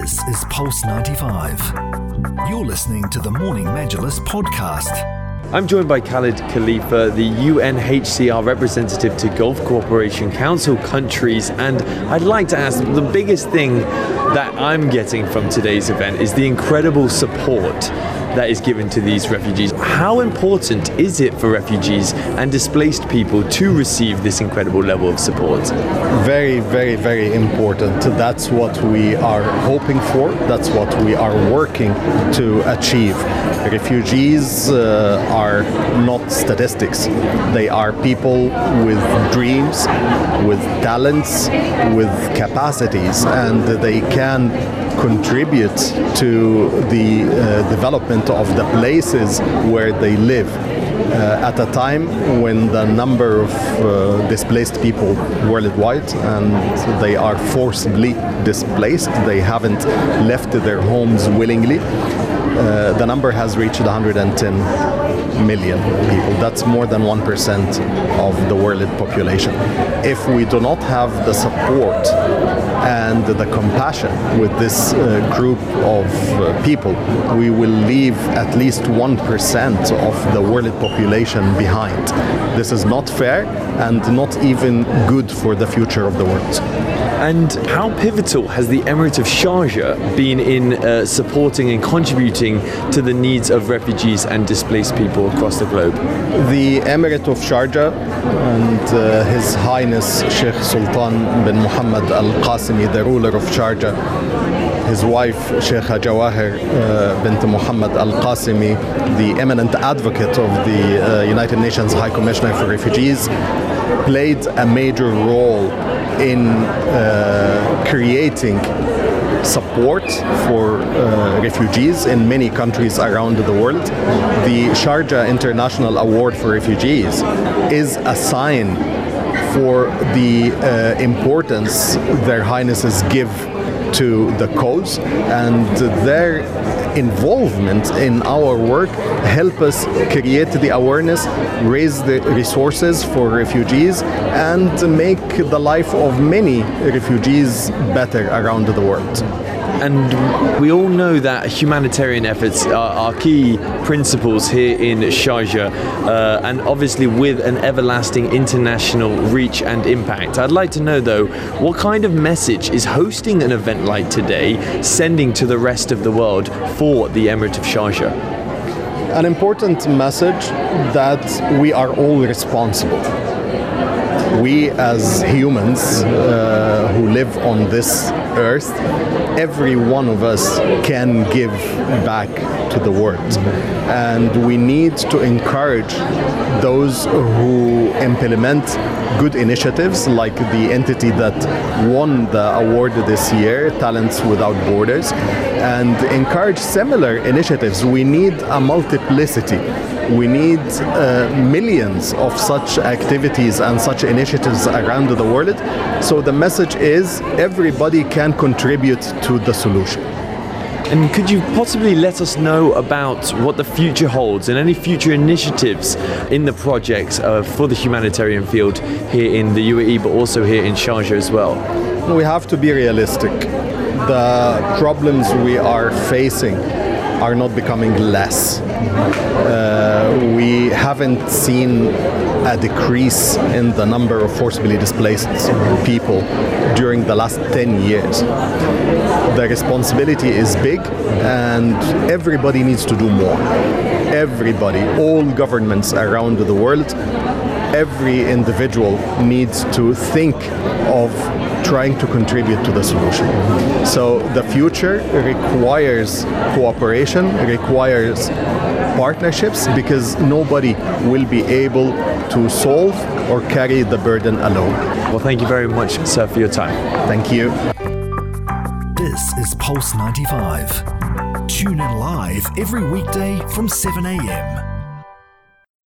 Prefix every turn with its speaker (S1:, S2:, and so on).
S1: This is Pulse 95. You're listening to the Morning Majlis podcast.
S2: I'm joined by Khaled Khalifa, the UNHCR representative to Gulf Cooperation Council countries, and I'd like to ask the biggest thing that I'm getting from today's event is the incredible support that is given to these refugees. How important is it for refugees and displaced people to receive this incredible level of support?
S3: Very, very, very important. That's what we are hoping for. That's what we are working to achieve. Refugees uh, are not statistics. They are people with dreams, with talents, with capacities, and they can contribute to the uh, development of the places where they live. Uh, at a time when the number of uh, displaced people worldwide and they are forcibly displaced, they haven't left their homes willingly. Uh, the number has reached 110 million people. That's more than 1% of the world population. If we do not have the support and the compassion with this uh, group of uh, people, we will leave at least 1% of the world population behind. This is not fair and not even good for the future of the world.
S2: And how pivotal has the Emirate of Sharjah been in uh, supporting and contributing to the needs of refugees and displaced people across the globe?
S3: The Emirate of Sharjah and uh, His Highness Sheikh Sultan bin Muhammad Al Qasimi, the ruler of Sharjah, his wife Sheikha Jawahir uh, bint Muhammad Al Qasimi, the eminent advocate of the uh, United Nations High Commissioner for Refugees, played a major role in uh, creating support for uh, refugees in many countries around the world. The Sharjah International Award for Refugees is a sign for the uh, importance their highnesses give to the cause and their involvement in our work help us create the awareness, raise the resources for refugees, and make the life of many refugees better around the world.
S2: And we all know that humanitarian efforts are, are key principles here in Sharjah, uh, and obviously with an everlasting international reach and impact. I'd like to know, though, what kind of message is hosting an event like today sending to the rest of the world for the Emirate of Sharjah?
S3: An important message that we are all responsible we as humans uh, who live on this earth, every one of us can give back to the world. And we need to encourage those who implement good initiatives like the entity that won the award this year, Talents Without Borders, and encourage similar initiatives. We need a multiplicity we need uh, millions of such activities and such initiatives around the world. So the message is everybody can contribute to the solution.
S2: And could you possibly let us know about what the future holds and any future initiatives in the projects uh, for the humanitarian field here in the UAE, but also here in Sharjah as well?
S3: We have to be realistic. The problems we are facing are not becoming less. Uh, we haven't seen a decrease in the number of forcibly displaced people during the last 10 years. The responsibility is big and everybody needs to do more. Everybody, all governments around the world, every individual needs to think of trying to contribute to the solution. So the future requires cooperation, requires partnerships because nobody will be able to solve or carry the burden alone.
S2: Well, thank you very much, sir, for your time.
S3: Thank you.
S1: This is Pulse 95. Tune in live every weekday from 7 a.m.